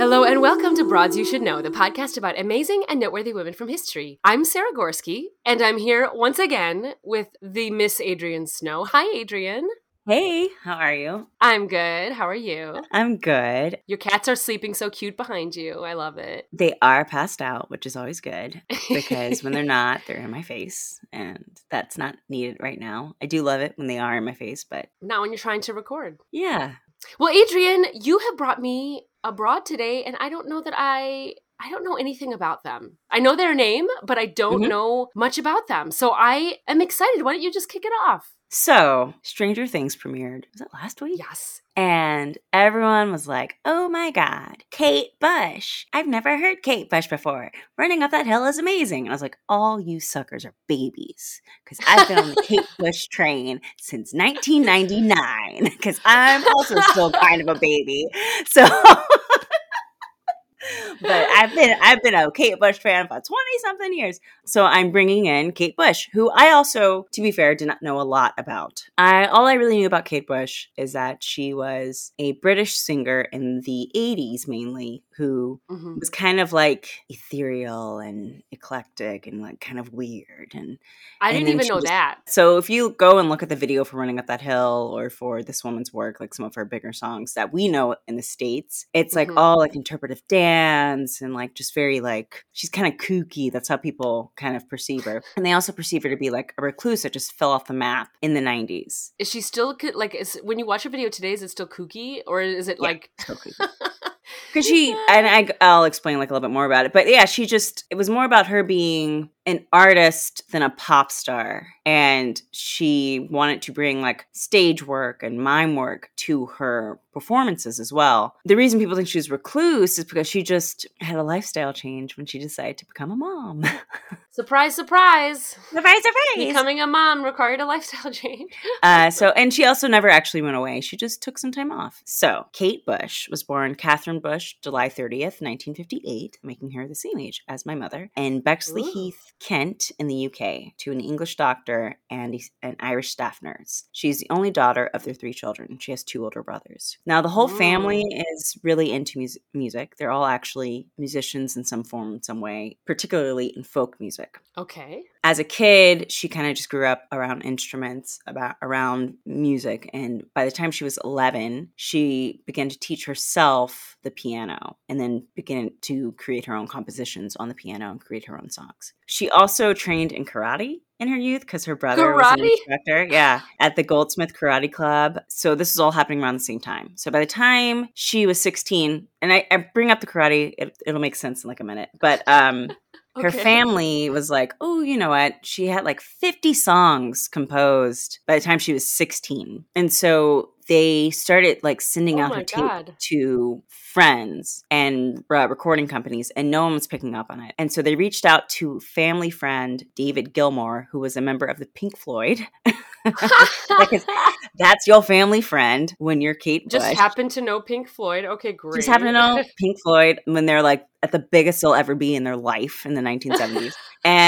Hello and welcome to Broads You Should Know, the podcast about amazing and noteworthy women from history. I'm Sarah Gorski, and I'm here once again with the Miss Adrian Snow. Hi, Adrian. Hey, how are you? I'm good. How are you? I'm good. Your cats are sleeping so cute behind you. I love it. They are passed out, which is always good because when they're not, they're in my face, and that's not needed right now. I do love it when they are in my face, but Not when you're trying to record. yeah. Well, Adrian, you have brought me abroad today, and I don't know that I. I don't know anything about them. I know their name, but I don't Mhm. know much about them. So I am excited. Why don't you just kick it off? So, Stranger Things premiered. Was it last week? Yes. And everyone was like, oh my God, Kate Bush. I've never heard Kate Bush before. Running up that hill is amazing. And I was like, all you suckers are babies. Because I've been on the Kate Bush train since 1999. Because I'm also still kind of a baby. So. but I've been I've been a Kate Bush fan for twenty something years. So I'm bringing in Kate Bush, who I also, to be fair, did not know a lot about. I all I really knew about Kate Bush is that she was a British singer in the '80s, mainly, who Mhm. was kind of like ethereal and eclectic and like kind of weird and I And didn't even know just- that. so if you go and look at the video for running up that hill or for this woman's work like some of her bigger songs that we know in the states it's like Mhm. all like interpretive dance and like just very like she's kind of kooky that's how people kind of perceive her and they also perceive her to be like a recluse that just fell off the map in the 90s Is she still like? Is when you watch a video today, is it still kooky or is it Yeah. like? because she and I, i'll explain like a little bit more about it. But yeah she just it was more about her being an artist than a pop star and she wanted to bring like stage work and mime work to her performances as well the reason people think she's recluse is because she just had a lifestyle change when she decided to become a mom surprise, surprise! surprise surprise Becoming a mom required a lifestyle change. uh, so, and she also never actually went away. She just took some time off. So, Kate Bush was born Catherine Bush, July 30th, 1958, making her the same age as my mother, and Bexley Ooh. Heath, Kent, in the UK, to an English doctor and an Irish staff nurse. She's the only daughter of their three children. She has two older brothers. Now, the whole family is really into mus- music. They're all actually musicians in some form, in some way, particularly in folk music Okay. As a kid, she kind of just grew up around instruments, about around music, and by the time she was 11, she began to teach herself the piano and then began to create her own compositions on the piano and create her own songs. She also trained in karate in her youth because her brother was an Karate? instructor, yeah, at the Goldsmith Karate Club. So this is all happening around the same time. So by the time she was 16, and I, I bring up the karate, it, it'll make sense in like a minute, but um, her family was like, oh, you know what? She had like 50 songs composed by the time she was 16. And so they started like sending Oh out her tape God. to friends and uh, recording companies, and no one was picking up on it. And so they reached out to family friend David Gilmour, who was a member of the Pink Floyd. because that's your family friend when you're Kate Just Bush. happened to know Pink Floyd. Okay, great. Just happen to know Pink Floyd when they're like at the biggest they'll ever be in their life in the 1970s. and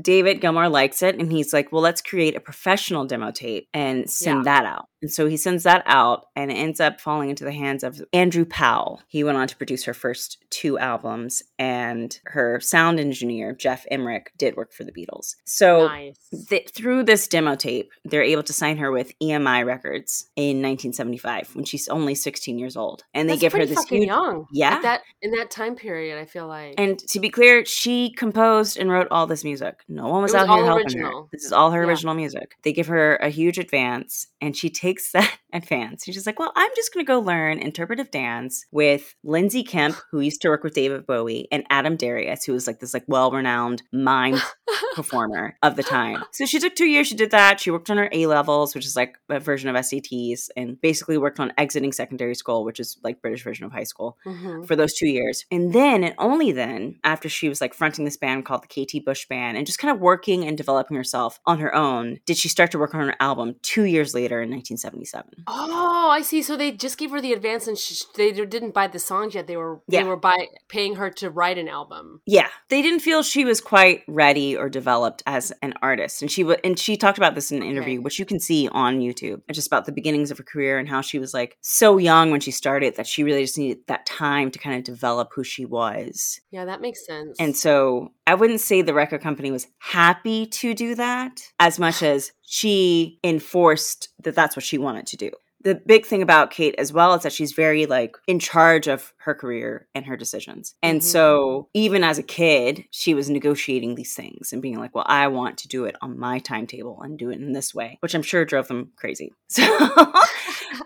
David Gilmour likes it and he's like, well, let's create a professional demo tape and send Yeah. that out. And so he sends that out and it ends up falling into the hands of Andrew Powell. He went on to produce her first two albums and her sound engineer, Geoff Emerick, did work for the Beatles. So nice. th- through this demo tape, they're able to sign her with EMI Records in 1975 when she's only 16 years old, and they That's give her this huge. young. Yeah. At that in that time period, I feel like. And to be clear, she composed and wrote all this music. No one was, was out here helping original. her. This is all her Yeah. original music. They give her a huge advance, and she takes that and fans. And she's like, well, I'm just going to go learn interpretive dance with Lindsay Kemp, who used to work with David Bowie, and Adam Darius, who was like this like well-renowned mime performer of the time. So she took two years. She did that. She worked on her A levels, which is like a version of SATs, and basically worked on exiting secondary school, which is like British version of high school, Mhm. for those two years. And then, and only then, after she was like fronting this band called the KT Bush Band and just kind of working and developing herself on her own, did she start to work on her album two years later in 1977. Oh, I see. So they just gave her the advance, and she, they didn't buy the songs yet. They were Yeah. they were by paying her to write an album. Yeah, they didn't feel she was quite ready or developed as an artist, and she w- and she talked about this in an interview, Okay. which you can see on YouTube, just about the beginnings of her career and how she was like so young when she started that she really just needed that time to kind of develop who she was. Yeah, that makes sense. And so I wouldn't say the record company was happy to do that as much as she enforced that that's what she wanted to do. The big thing about Kate as well is that she's very like in charge of her career and her decisions. And Mhm. so even as a kid, she was negotiating these things and being like, well, I want to do it on my timetable and do it in this way, which I'm sure drove them crazy. So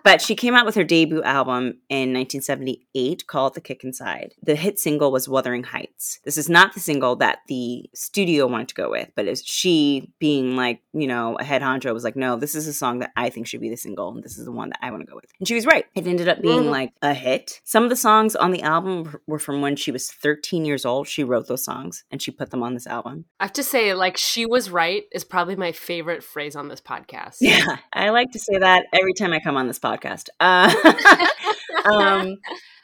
but she came out with her debut album in 1978 called The Kick Inside. The hit single was Wuthering Heights. This is not the single that the studio wanted to go with, but it's she being like, you know, a head honcho was like, no, this is a song that I think should be the single, and this is the one that I want to go with. And she was right. It ended up being Mhm. like a hit. Some of the songs on the album were from when she was 13 years old. She wrote those songs and she put them on this album. I have to say, like, she was right is probably my favorite phrase on this podcast. Yeah, I like to say that every time I come on this podcast. Uh, um,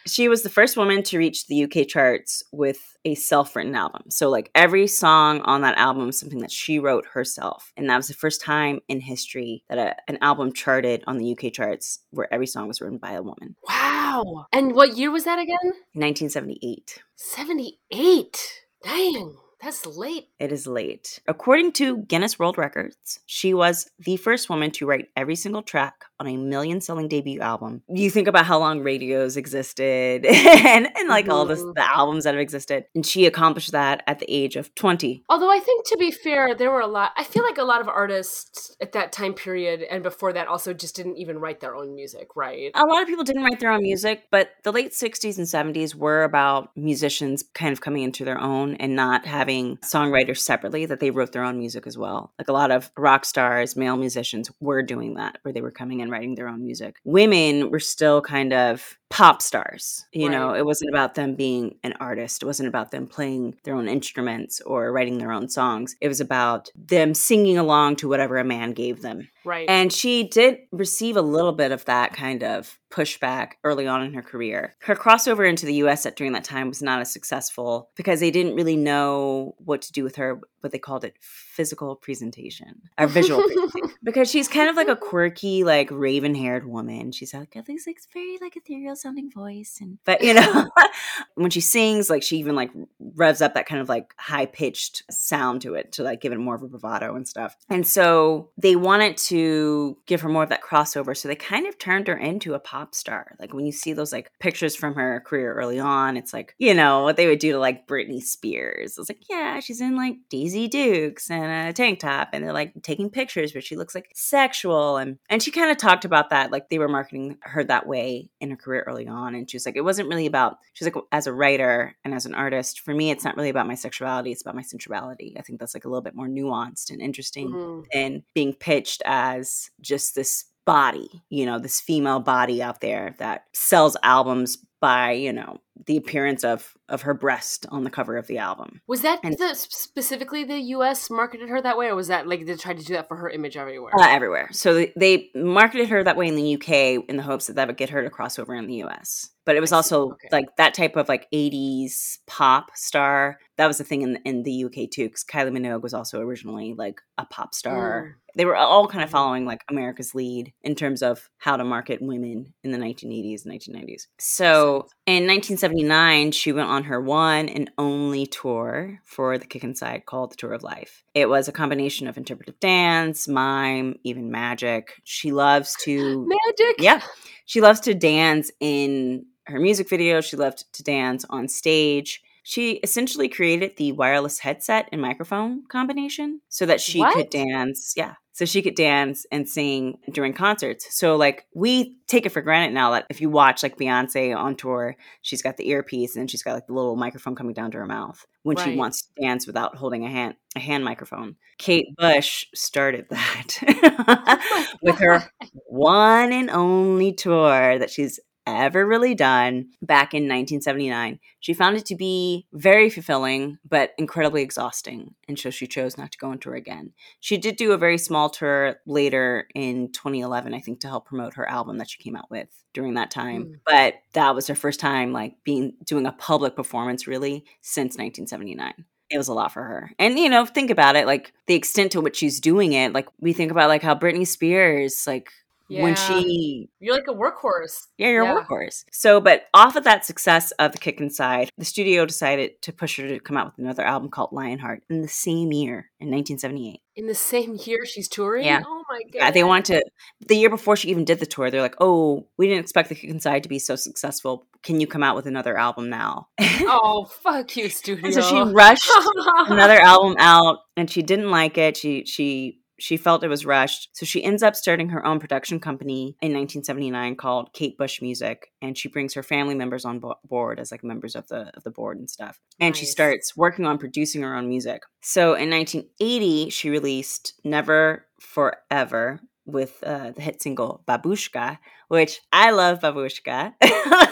she was the first woman to reach the UK charts with a self-written album. So like every song on that album was something that she wrote herself. And that was the first time in history that a, an album charted on the UK charts where every song was written by a woman. wow. And what year was that again? 1978. 78. Dang. That's late. It is late. According to Guinness World Records, she was the first woman to write every single track on a million selling debut album. You think about how long radios existed and, and like all this, Mhm. the albums that have existed. And she accomplished that at the age of 20. Although I think, to be fair, there were a lot. I feel like a lot of artists at that time period and before that also just didn't even write their own music, right? A lot of people didn't write their own music, but the late 60s and 70s were about musicians kind of coming into their own and not having songwriters separately, that they wrote their own music as well. Like a lot of rock stars, male musicians were doing that, where they were coming and writing their own music. Women were still kind of pop stars. You know, it wasn't about them being an artist, it wasn't about them playing their own instruments or writing their own songs. It was about them singing along to whatever a man gave them. Right. And she did receive a little bit of that kind of pushback early on in her career. Her crossover into the US at during that time was not as successful because they didn't really know what to do with her, what they called it physical presentation or visual presentation. Because she's kind of like a quirky, like raven haired woman. She's like, got this like very like ethereal sounding voice. And but you know, when she sings, like she even like revs up that kind of like high pitched sound to it to like give it more of a bravado and stuff. And so they wanted to give her more of that crossover. So they kind of turned her into a pop star. Like when you see those like pictures from her career early on, it's like, you know, what they would do to like Britney Spears. It's like, yeah, she's in like Daisy Dukes and a tank top and they're like taking pictures where she looks like sexual. And and she kind of talked about that. Like they were marketing her that way in her career early on. And she was like, it wasn't really about she's like as a writer and as an artist, for me, it's not really about my sexuality, it's about my sensuality. I think that's like a little bit more nuanced and interesting Mhm. and being pitched as just this body, you know, this female body out there that sells albums by, you know, the appearance of of her breast on the cover of the album. Was that And- the, specifically the U.S. marketed her that way, or was that like they tried to do that for her image everywhere? Uh, everywhere. So they, they marketed her that way in the UK in the hopes that that would get her to cross over in the US. But it was also Okay. like that type of like 80s pop star. That was the thing in in the UK too, because Kylie Minogue was also originally like a pop star. They were all kind of Mhm. following like America's lead in terms of how to market women in the 1980s and 1990s. So in 1979, she went on her one and only tour for the Kick Inside called the Tour of Life. It was a combination of interpretive dance, mime, even magic. She loves to Magic. yeah. She loves to dance in her music videos. She loved to dance on stage. She essentially created the wireless headset and microphone combination so that she What? could dance. Yeah. So she could dance and sing during concerts. So like we take it for granted now that if you watch like Beyonce on tour, she's got the earpiece and she's got like the little microphone coming down to her mouth when she wants to dance without holding a hand a hand microphone. Kate mm-hmm. Bush started that with her one and only tour that she's ever really done back in 1979. She found it to be very fulfilling, but incredibly exhausting. And so she chose not to go on tour again. She did do a very small tour later in 2011, I think, to help promote her album that she came out with during that time. Mm. But that was her first time like being doing a public performance really since 1979 it was a lot for her. And you know, think about it, like the extent to which she's doing it. Like we think about like how Britney Spears, like when she You're like a workhorse. yeah, you're Yeah. a workhorse. So, but off of that success of the Kick Inside, the studio decided to push her to come out with another album called Lionheart in the same year in 1978. In the same year she's touring? Yeah. Oh my god. Yeah, they want to. The year before she even did the tour, they're like, "Oh, we didn't expect the Kick Inside to be so successful. Can you come out with another album now?" Oh, fuck you, studio. and so she rushed another album out and she didn't like it she she she felt it was rushed. So she ends up starting her own production company in 1979 called kate bush music and she brings her family members on bo- board as like members of the of the board and stuff. And she starts working on producing her own music. So in 1980 she released never forever with uh, the hit single babushka which i love babushka.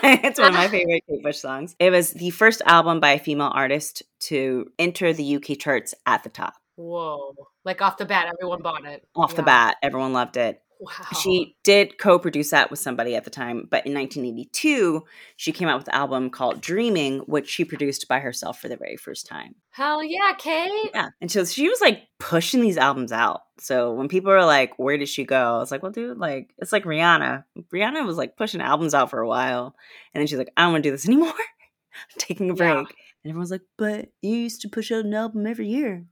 It's one of my favorite kate bush songs. It was the first album by a female artist to enter the uk charts at the top Whoa. Like off the bat, everyone bought it. off the bat everyone loved it Wow. she did co-produce that with somebody at the time but in 1982 she came out with an album called dreaming which she produced by herself for the very first time Hell yeah, Kate. yeah and so she was like pushing these albums out so when people are like where did she go i was like well dude like it's like rihanna rihanna was like pushing albums out for a while and then she's like i don't want to do this anymore I'm taking a break Yeah. and everyone's like but you used to push out an album every year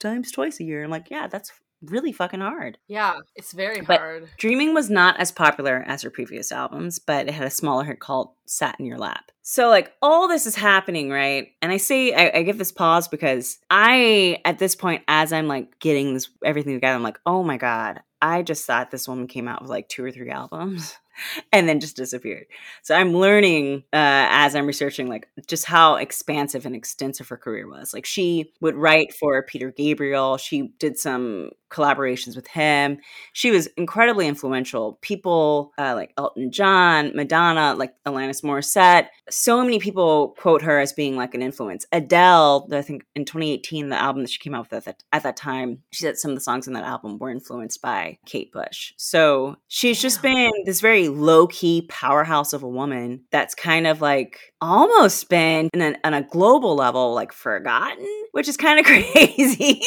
sometimes twice a year i'm like yeah that's really fucking hard Yeah, it's very But- hard. Dreaming was not as popular as her previous albums, but it had a smaller hit called Sat in Your Lap. So, like, all this is happening, right? And I say, I, I give this pause because I, at this point, as I'm like getting this everything together, I'm like, oh my God, I just thought this woman came out with like two or three albums and then just disappeared. So I'm learning uh, as I'm researching, like, just how expansive and extensive her career was. Like, she would write for Peter Gabriel, she did some collaborations with him she was incredibly influential. People uh, like Elton John, Madonna, like Alanis Morissette. So many people quote her as being like an influence. Adele, I think in 2018, the album that she came out with at that, at that time, she said some of the songs in that album were influenced by Kate Bush. So she's just been this very low key powerhouse of a woman that's kind of like almost been in a, on a global level like forgotten, which is kind of crazy.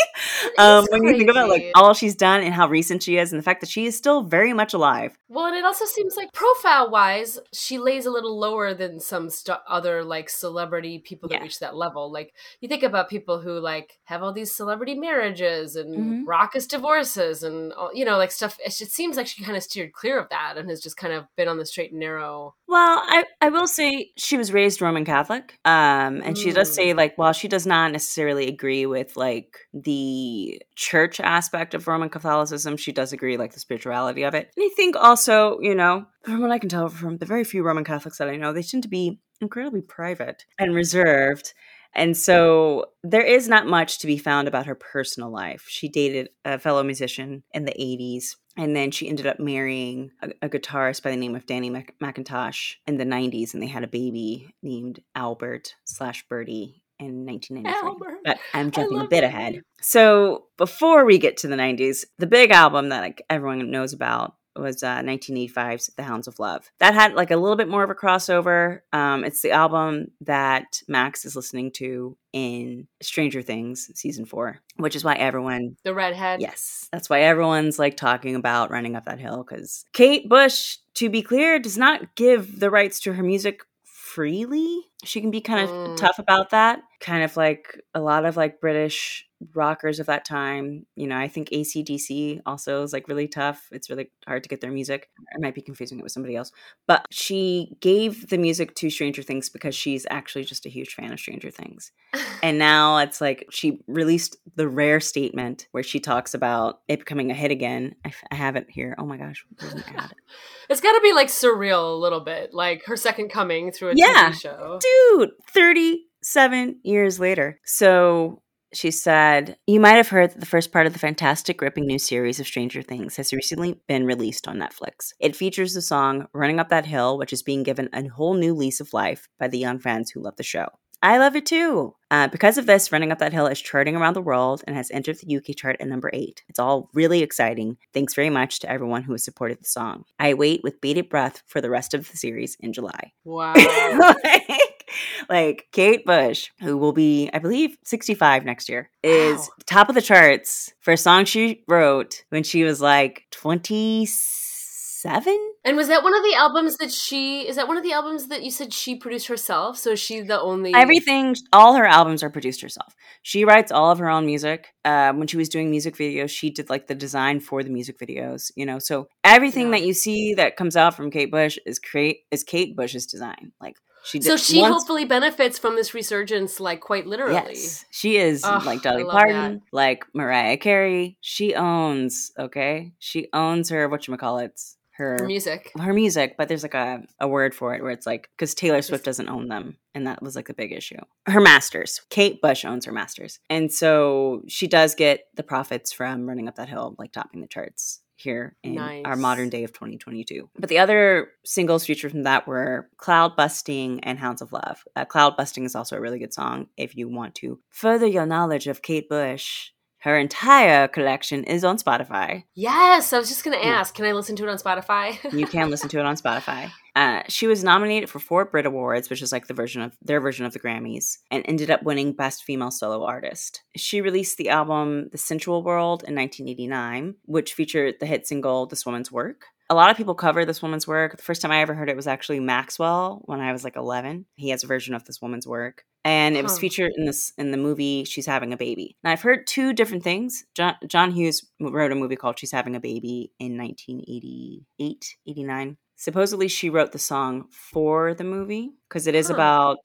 um, when you think about like all she's done and how recent she is, and the fact that she is still very much alive. Well, and it also seems like profile wise, she lays a little lower than some st- other like celebrity people that Yeah. reach that level. Like you think about people who like have all these celebrity marriages and Mhm. raucous divorces and all, you know like stuff. It just seems like she kind of steered clear of that and has just kind of been on the straight and narrow. Well, I, I will say she was raised Roman Catholic. Um, and she does Mm. say like while she does not necessarily agree with like the church aspect of Roman Catholicism, she does agree like the spirituality of it. And I think also, you know, from what I can tell from the very few Roman Catholics that I know, they tend to be incredibly private and reserved. And so there is not much to be found about her personal life. She dated a fellow musician in the 80s, and then she ended up marrying a, a guitarist by the name of Danny Mac- McIntosh in the 90s, and they had a baby named Albert slash Birdie in 1993. Albert. But I'm jumping a bit ahead. So before we get to the 90s, the big album that like everyone knows about was uh, 1985's The Hounds of Love. That had like a little bit more of a crossover. Um, it's the album that Max is listening to in Stranger Things season four, which is why everyone The redhead. Yes, that's why everyone's like talking about running up that hill because Kate Bush, to be clear, does not give the rights to her music freely. She can be kind of Mm. tough about that. Kind of like a lot of like British rockers of that time. You know, I think ACDC also is like really tough. It's really hard to get their music. I might be confusing it with somebody else. But she gave the music to Stranger Things because she's actually just a huge fan of Stranger Things. and now it's like she released the rare statement where she talks about it becoming a hit again. I, f- I have it here. Oh my gosh. There's an ad. It's got to be like surreal a little bit, like her second coming through a Yeah. TV show. Dude, 37 years later. So she said, You might have heard that the first part of the fantastic, gripping new series of Stranger Things has recently been released on Netflix. It features the song Running Up That Hill, which is being given a whole new lease of life by the young fans who love the show. I love it too. Uh, because of this, Running Up That Hill is charting around the world and has entered the UK chart at number eight. It's all really exciting. Thanks very much to everyone who has supported the song. I wait with bated breath for the rest of the series in July. Wow. like, like Kate Bush, who will be, I believe, 65 next year, is Wow. top of the charts for a song she wrote when she was like 27. and was that one of the albums that she? Is that one of the albums that you said she produced herself? So is she the only Everything, all her albums are produced herself. She writes all of her own music. Uh, when she was doing music videos, she did like the design for the music videos. You know, so everything Yeah. that you see that comes out from Kate Bush is create is Kate Bush's design. Like she. So she once- hopefully benefits from this resurgence, like quite literally. Yes, she is like Dolly Parton, like Mariah Carey. She owns, okay, she owns her what you call it, her Her music. her music. But there's like a a word for it where it's like because Taylor Swift doesn't own them, and that was like the big issue. Her masters, Kate Bush owns her masters, and so she does get the profits from running up that hill, like topping the charts here in our modern day of 2022. But the other singles featured from that were Cloud Busting and Hounds of Love. Uh, Cloud Busting is also a really good song if you want to further your knowledge of Kate Bush. Her entire collection is on Spotify. Yes, I was just gonna Yeah. ask. Can I listen to it on Spotify? You can listen to it on Spotify. Uh, she was nominated for four Brit Awards, which is like the version of their version of the Grammys, and ended up winning Best Female Solo Artist. She released the album The Sensual World in 1989, which featured the hit single This Woman's Work. A lot of people cover this woman's work. The first time I ever heard it was actually Maxwell when I was like 11. He has a version of this woman's work. And it was featured in this in the movie She's Having a Baby. Now I've heard two different things. John, John Hughes wrote a movie called She's Having a Baby in 1988, 89. Supposedly she wrote the song for the movie because it is Huh. about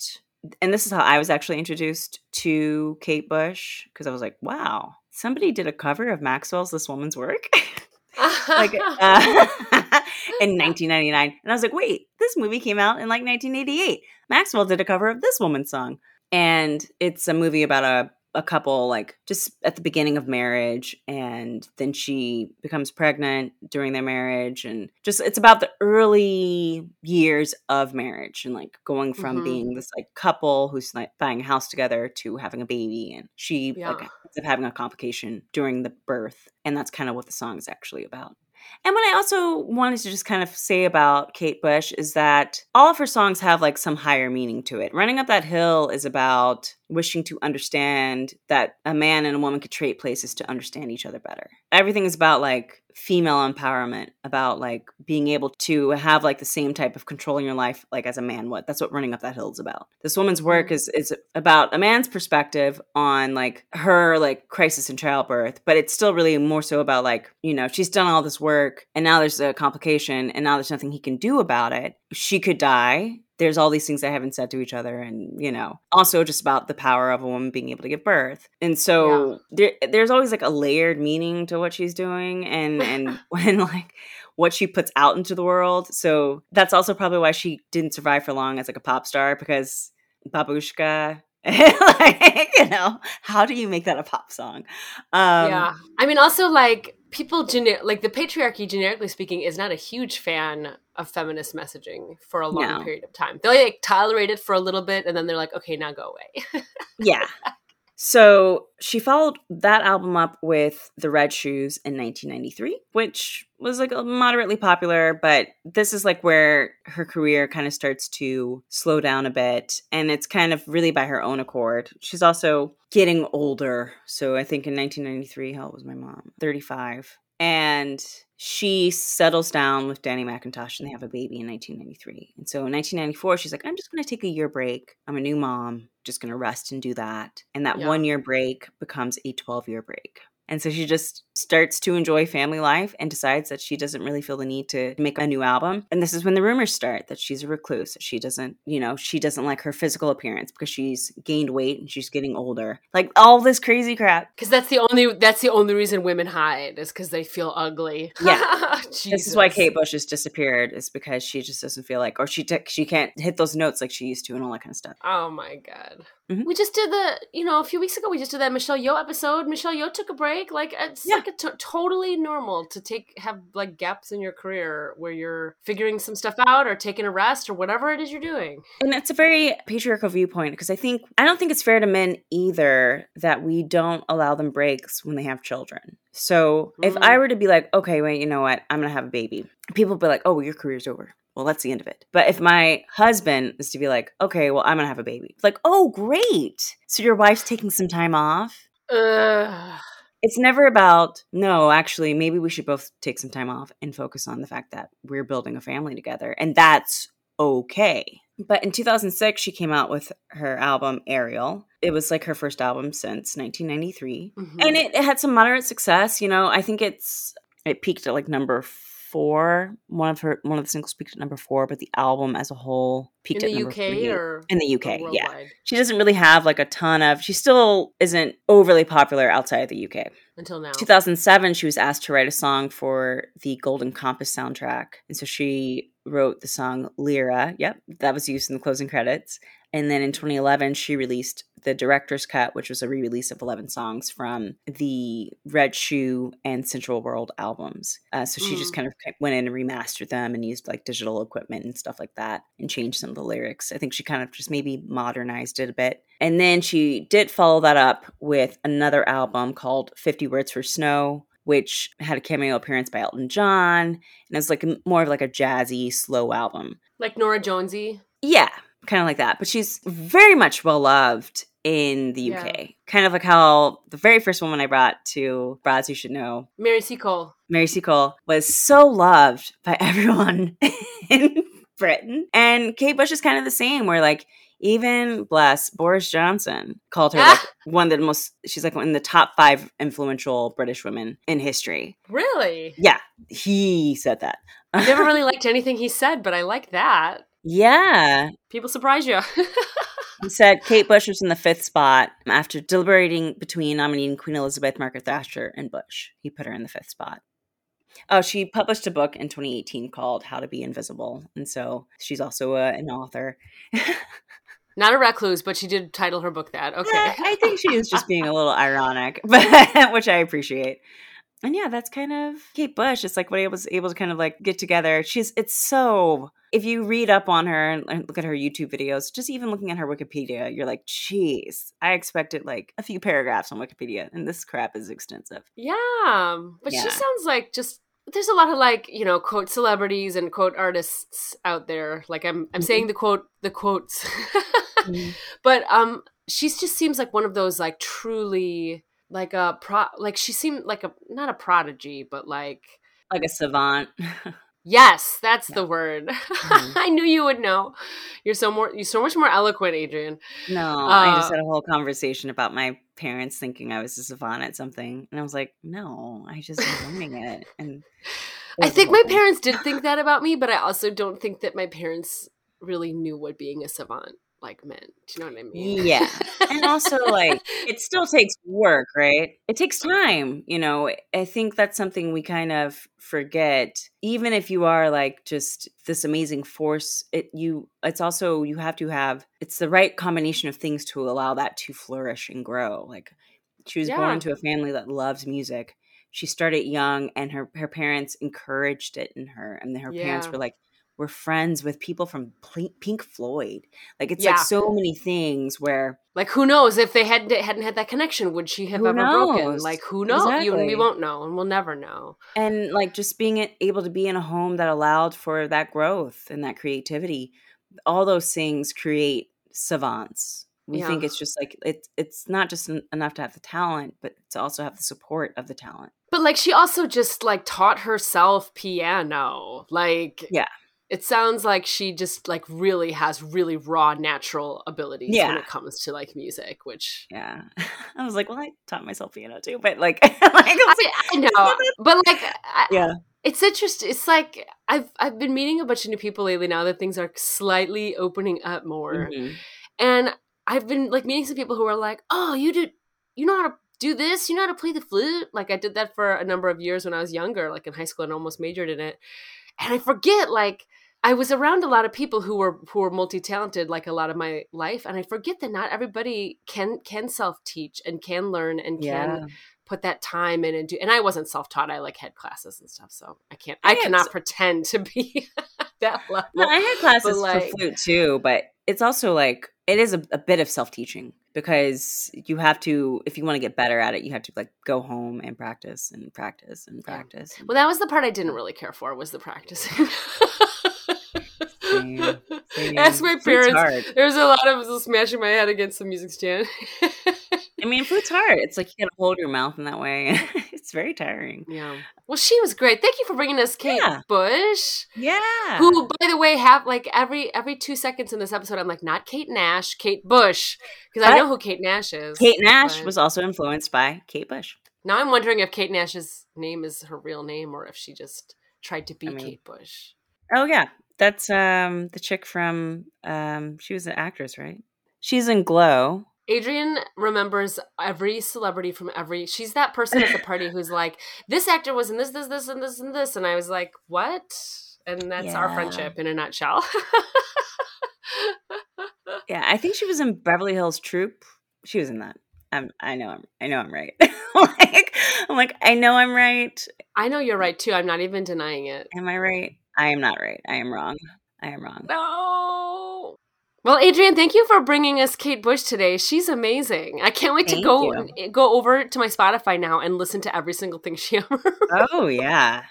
and this is how I was actually introduced to Kate Bush because I was like, wow, somebody did a cover of Maxwell's This Woman's Work. like uh, in 1999 and i was like wait this movie came out in like 1988 maxwell did a cover of this woman's song and it's a movie about a, a couple like just at the beginning of marriage and then she becomes pregnant during their marriage and just it's about the early years of marriage and like going from Mhm. being this like couple who's like buying a house together to having a baby and she Yeah. like ends up having a complication during the birth and that's kind of what the song is actually about and what I also wanted to just kind of say about Kate Bush is that all of her songs have like some higher meaning to it. Running Up That Hill is about wishing to understand that a man and a woman could trade places to understand each other better. Everything is about like female empowerment, about like being able to have like the same type of control in your life like as a man would. That's what Running Up That Hill is about. This woman's work mm. is is about a man's perspective on like her like crisis in childbirth, but it's still really more so about like, you know, she's done all this work and now there's a complication and now there's nothing he can do about it. She could die. There's all these things they haven't said to each other, and you know, also just about the power of a woman being able to give birth. And so there, there's always like a layered meaning to what she's doing, and and when like what she puts out into the world. So that's also probably why she didn't survive for long as like a pop star because babushka. like you know how do you make that a pop song um yeah. I mean, also like people gener- like the patriarchy, generically speaking, is not a huge fan of feminist messaging for a long No. period of time. They like tolerate it for a little bit, and then they're like, okay, now go away. yeah. So she followed that album up with The Red Shoes in 1993, which was like moderately popular, but this is like where her career kind of starts to slow down a bit. And it's kind of really by her own accord. She's also getting older. So I think in 1993, how old was my mom? 35. And she settles down with Danny McIntosh and they have a baby in 1993. And so in 1994, she's like, I'm just going to take a year break. I'm a new mom, just going to rest and do that. And that Yeah. one year break becomes a 12 year break. And so she just starts to enjoy family life and decides that she doesn't really feel the need to make a new album. And this is when the rumors start that she's a recluse. She doesn't, you know, she doesn't like her physical appearance because she's gained weight and she's getting older. Like all this crazy crap. Because that's the only that's the only reason women hide is because they feel ugly. Yeah. This is why Kate Bush has disappeared. Is because she just doesn't feel like, or she t- she can't hit those notes like she used to, and all that kind of stuff. Oh my god. Mhm. We just did the, you know, a few weeks ago we just did that Michelle Yeoh episode. Michelle Yeoh took a break. Like it's Yeah. like a t- totally normal to take have like gaps in your career where you're figuring some stuff out or taking a rest or whatever it is you're doing. And it's a very patriarchal viewpoint because I think I don't think it's fair to men either that we don't allow them breaks when they have children. So if Mm. I were to be like, okay, wait, you know what, I'm gonna have a baby, people would be like, oh, well, your career's over. Well, that's the end of it. But if my husband is to be like, okay, well, I'm gonna have a baby, it's like, oh, great. So your wife's taking some time off. Ugh. it's never about no actually maybe we should both take some time off and focus on the fact that we're building a family together and that's okay but in 2006 she came out with her album aerial it was like her first album since 1993 Mhm. and it, it had some moderate success you know i think it's it peaked at like number four one of her one of the singles peaked at number four but the album as a whole in peaked at the number UK three. or in the uk or yeah. she doesn't really have like a ton of she still isn't overly popular outside of the uk until now. 2007 she was asked to write a song for the golden compass soundtrack and so she wrote the song lyra. Yep that was used in the closing credits and then in 2011 she released the director's cut which was a re-release of 11 songs from the red shoe and sensual world albums uh, so she just Mm. kind of went in and remastered them and used like digital equipment and stuff like that and changed some of the lyrics i think she kind of just maybe modernized it a bit and then she did follow that up with another album called 50 Words for Snow, which had a cameo appearance by Elton John. And it's like more of like a jazzy, slow album. like Nora Jonesy. Yeah, kind of like that. But she's very much well loved in the UK. Yeah. Kind of like how the very first woman I brought to Broads You Should Know, Mary Seacole. Mary Seacole, was so loved by everyone in Britain. And Kate Bush is kind of the same, where like even bless Boris Johnson called her like one of the most she's like one of the top five influential British women in history. Really? Yeah, he said that. I never really liked anything he said, but I like that. Yeah. People surprise you. He said Kate Bush was in the fifth spot after deliberating between nominating Queen Elizabeth, Margaret Thatcher, and Bush. He put her in the fifth spot. Oh, she published a book in 2018 called How to Be Invisible. And so she's also a, an author. Not a recluse, but she did title her book that. Okay. Yeah, I think she is just being a little ironic, but which I appreciate. And yeah, that's kind of Kate Bush. It's like what I was able to kind of like get together. She's it's so if you read up on her and look at her YouTube videos, just even looking at her Wikipedia, you're like, geez, I expected like a few paragraphs on Wikipedia, and this crap is extensive. Yeah, but she sounds like just there's a lot of like you know quote celebrities and quote artists out there. Like I'm I'm saying the quote the quotes, but um she just seems like one of those like truly like a pro like she seemed like a not a prodigy but like Like a savant. yes that's Yeah. the word. Mhm. I knew you would know. You're so more you're so much more eloquent, Adrian. No, I just Uh, had a whole conversation about my parents thinking I was a savant at something, and I was like, no, I just learning it. And it I think my thing. parents did think that about me, but I also don't think that my parents really knew what being a savant like men. Do you know what I mean? Yeah. and also like it still takes work right it takes time you know i think that's something we kind of forget even if you are like just this amazing force it you it's also you have to have it's the right combination of things to allow that to flourish and grow like she was born Yeah. into a family that loves music she started young and her her parents encouraged it in her and her parents were like we're friends with people from Pink Floyd. Like it's Yeah. like so many things where Like who knows if they hadn't hadn't had that connection, would she have ever broken? Like who knows? You we won't know, and we'll never know. and like just being able to be in a home that allowed for that growth and that creativity all those things create savants we think it's just like it's it's not just en- enough to have the talent but to also have the support of the talent But like she also just like taught herself piano. Like Yeah. It sounds like she just like really has really raw natural abilities when it comes to like music, which Yeah. I was like, well, I taught myself piano too, but like, like I was like, I know. But like I, yeah. it's interesting. It's like I've I've been meeting a bunch of new people lately now that things are slightly opening up more. Mhm. And I've been like meeting some people who are like, "Oh, you do you know how to do this? You know how to play the flute?" Like I did that for a number of years when I was younger, like in high school and almost majored in it. And I forget like I was around a lot of people who were who were multi-talented like a lot of my life and I forget that not everybody can can self-teach and can learn and can Yeah. put that time in and do and I wasn't self-taught. I like had classes and stuff, so I can't I I cannot pretend to be that level. No, I had classes like- for flute too, but it's also like it is a, a bit of self teaching because you have to, if you want to get better at it, you have to like go home and practice and practice and practice. and- Well, that was the part I didn't really care for was the practicing. Same. Ask my parents. There's a lot of smashing my head against the music stand. I mean, flute's hard. It's like you gotta hold your mouth in that way. it's very tiring. yeah. Well, she was great. Thank you for bringing us Kate Yeah. Bush, Yeah. who, by the way, have like every every two seconds in this episode, I'm like, not Kate Nash, Kate Bush, because I know who Kate Nash is. Kate Nash but was also influenced by Kate Bush. Now I'm wondering if Kate Nash's name is her real name or if she just tried to be I mean- Kate Bush. Oh yeah, that's um the chick from um she was an actress, right? She's in Glow. Adrian remembers every celebrity from every. She's that person at the party who's like, "This actor was in this, this, this, and this, and this," and I was like, "What?" And that's our friendship in a nutshell. Yeah, I think she was in Beverly Hills Troop. She was in that. I'm, I know I'm I know I'm right. like I'm like I know I'm right. I know you're right too. I'm not even denying it. Am I right? I am not right. I am wrong. I am wrong. No. Well, Adrian, thank you for bringing us Kate Bush today. She's amazing. I can't wait to go you. go over to my Spotify now and listen to every single thing she ever. Oh yeah.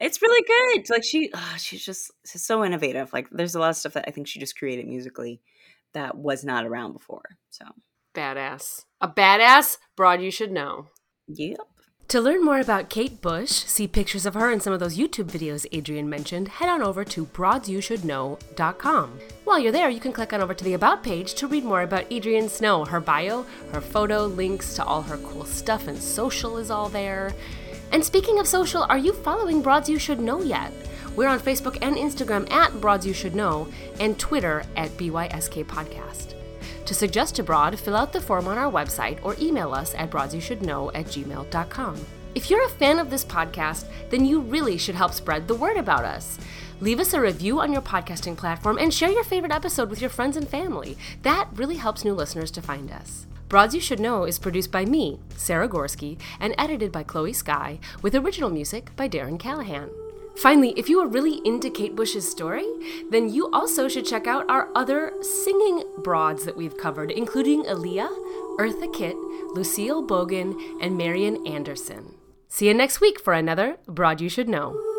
It's really good. Like she ah, she's just she's so innovative. Like there's a lot of stuff that I think she just created musically that was not around before. So badass. A badass broad you should know. yep. To learn more about Kate Bush, see pictures of her and some of those YouTube videos Adrian mentioned, head on over to broadsyoushouldknow.com. While you're there, you can click on over to the About page to read more about Adrian Snow. Her bio, her photo, links to all her cool stuff, and social is all there. And speaking of social, are you following Broads You Should Know yet? We're on Facebook and Instagram at Broads You Should Know and Twitter at BYSK Podcast. To suggest a broad, fill out the form on our website or email us at broadsyoushouldknow at gmail.com. If you're a fan of this podcast, then you really should help spread the word about us. Leave us a review on your podcasting platform and share your favorite episode with your friends and family. That really helps new listeners to find us. Broads You Should Know is produced by me, Sarah Gorski, and edited by Chloe Sky, with original music by Darren Callahan. Finally, if you are really into Kate Bush's story, then you also should check out our other singing broads that we've covered, including Aaliyah, Eartha Kitt, Lucille Bogan, and Marian Anderson. See you next week for another Broad You Should Know.